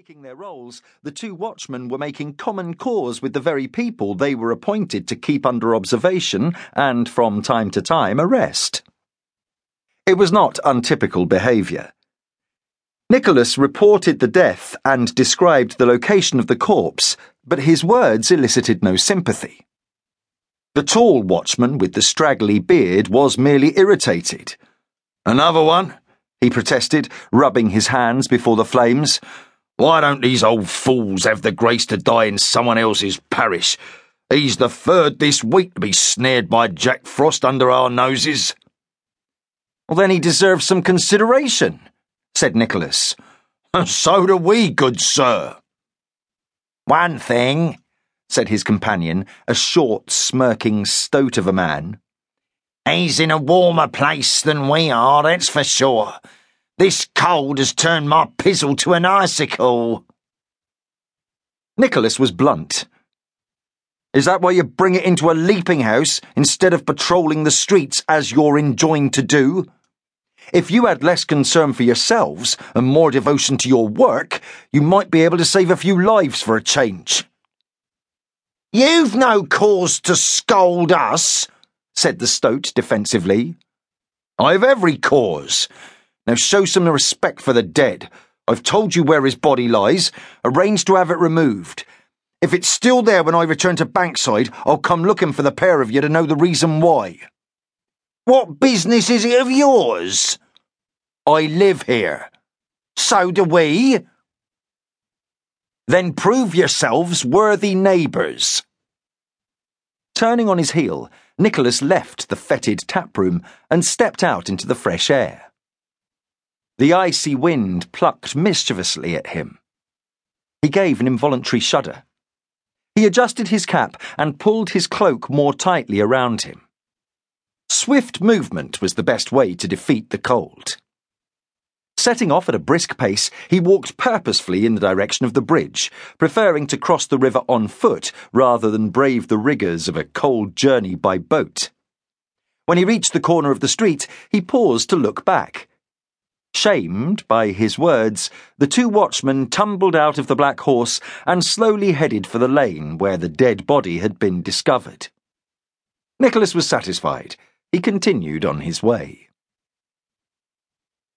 taking their roles, the two watchmen were making common cause with the very people they were appointed to keep under observation and, from time to time, arrest. It was not untypical behaviour. Nicholas reported the death and described the location of the corpse, but his words elicited no sympathy. The tall watchman with the straggly beard was merely irritated. Another one? he protested, rubbing his hands before the flames. Why don't these old fools have the grace to die in someone else's parish? He's the third this week to be snared by Jack Frost under our noses. Well, then he deserves some consideration, said Nicholas. So do we, good sir. One thing, said his companion, a short, smirking stoat of a man. He's in a warmer place than we are, that's for sure. This cold has turned my pizzle to an icicle. Nicholas was blunt. Is that why you bring it into a leaping house instead of patrolling the streets as you're enjoined to do? If you had less concern for yourselves and more devotion to your work, you might be able to save a few lives for a change. You've no cause to scold us, said the stoat defensively. I've every cause. Now show some respect for the dead. I've told you where his body lies. Arrange to have it removed. If it's still there when I return to Bankside, I'll come looking for the pair of you to know the reason why. What business is it of yours? I live here. So do we. Then prove yourselves worthy neighbours. Turning on his heel, Nicholas left the fetid tap room and stepped out into the fresh air. The icy wind plucked mischievously at him. He gave an involuntary shudder. He adjusted his cap and pulled his cloak more tightly around him. Swift movement was the best way to defeat the cold. Setting off at a brisk pace, he walked purposefully in the direction of the bridge, preferring to cross the river on foot rather than brave the rigours of a cold journey by boat. When he reached the corner of the street, he paused to look back. Shamed by his words, the two watchmen tumbled out of the black horse and slowly headed for the lane where the dead body had been discovered. Nicholas was satisfied. He continued on his way.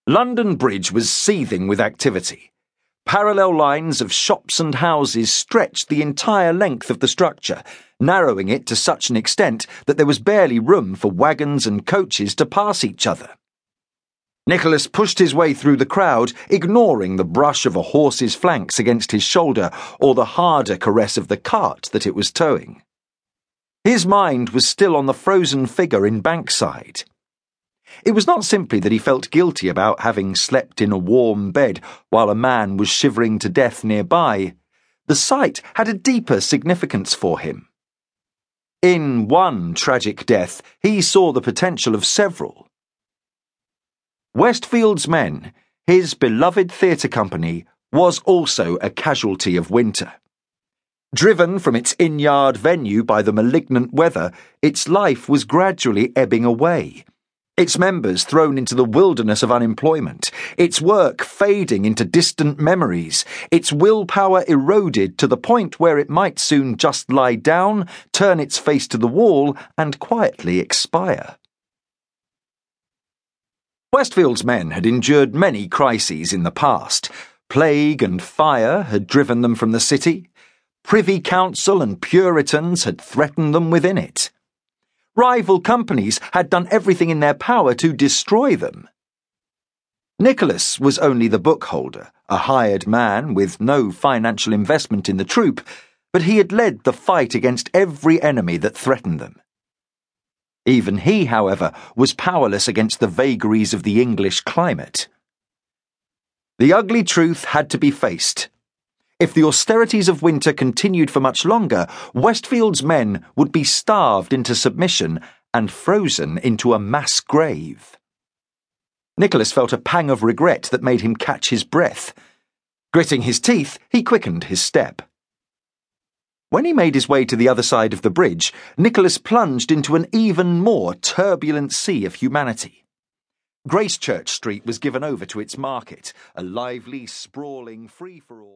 London Bridge was seething with activity. Parallel lines of shops and houses stretched the entire length of the structure, narrowing it to such an extent that there was barely room for wagons and coaches to pass each other. Nicholas pushed his way through the crowd, ignoring the brush of a horse's flanks against his shoulder or the harder caress of the cart that it was towing. His mind was still on the frozen figure in Bankside. It was not simply that he felt guilty about having slept in a warm bed while a man was shivering to death nearby. The sight had a deeper significance for him. In one tragic death, he saw the potential of several. Westfield's Men, his beloved theatre company, was also a casualty of winter. Driven from its inn yard venue by the malignant weather, its life was gradually ebbing away. Its members thrown into the wilderness of unemployment, its work fading into distant memories, its willpower eroded to the point where it might soon just lie down, turn its face to the wall, and quietly expire. Westfield's men had endured many crises in the past. Plague and fire had driven them from the city. Privy Council and Puritans had threatened them within it. Rival companies had done everything in their power to destroy them. Nicholas was only the bookholder, a hired man with no financial investment in the troupe, but he had led the fight against every enemy that threatened them. Even he, however, was powerless against the vagaries of the English climate. The ugly truth had to be faced. If the austerities of winter continued for much longer, Westfield's men would be starved into submission and frozen into a mass grave. Nicholas felt a pang of regret that made him catch his breath. Gritting his teeth, he quickened his step. When he made his way to the other side of the bridge, Nicholas plunged into an even more turbulent sea of humanity. Gracechurch Street was given over to its market, a lively, sprawling, free for all.